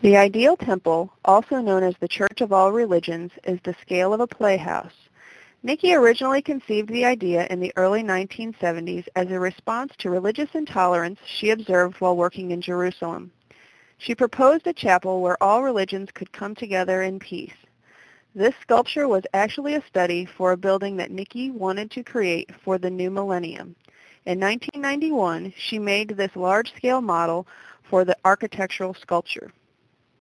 The ideal temple, also known as the Church of All Religions, is the scale of a playhouse. Niki originally conceived the idea in the early 1970s as a response to religious intolerance she observed while working in Jerusalem. She proposed a chapel where all religions could come together in peace. This sculpture was actually a study for a building that Niki wanted to create for the new millennium. In 1991, she made this large-scale model for the architectural sculpture.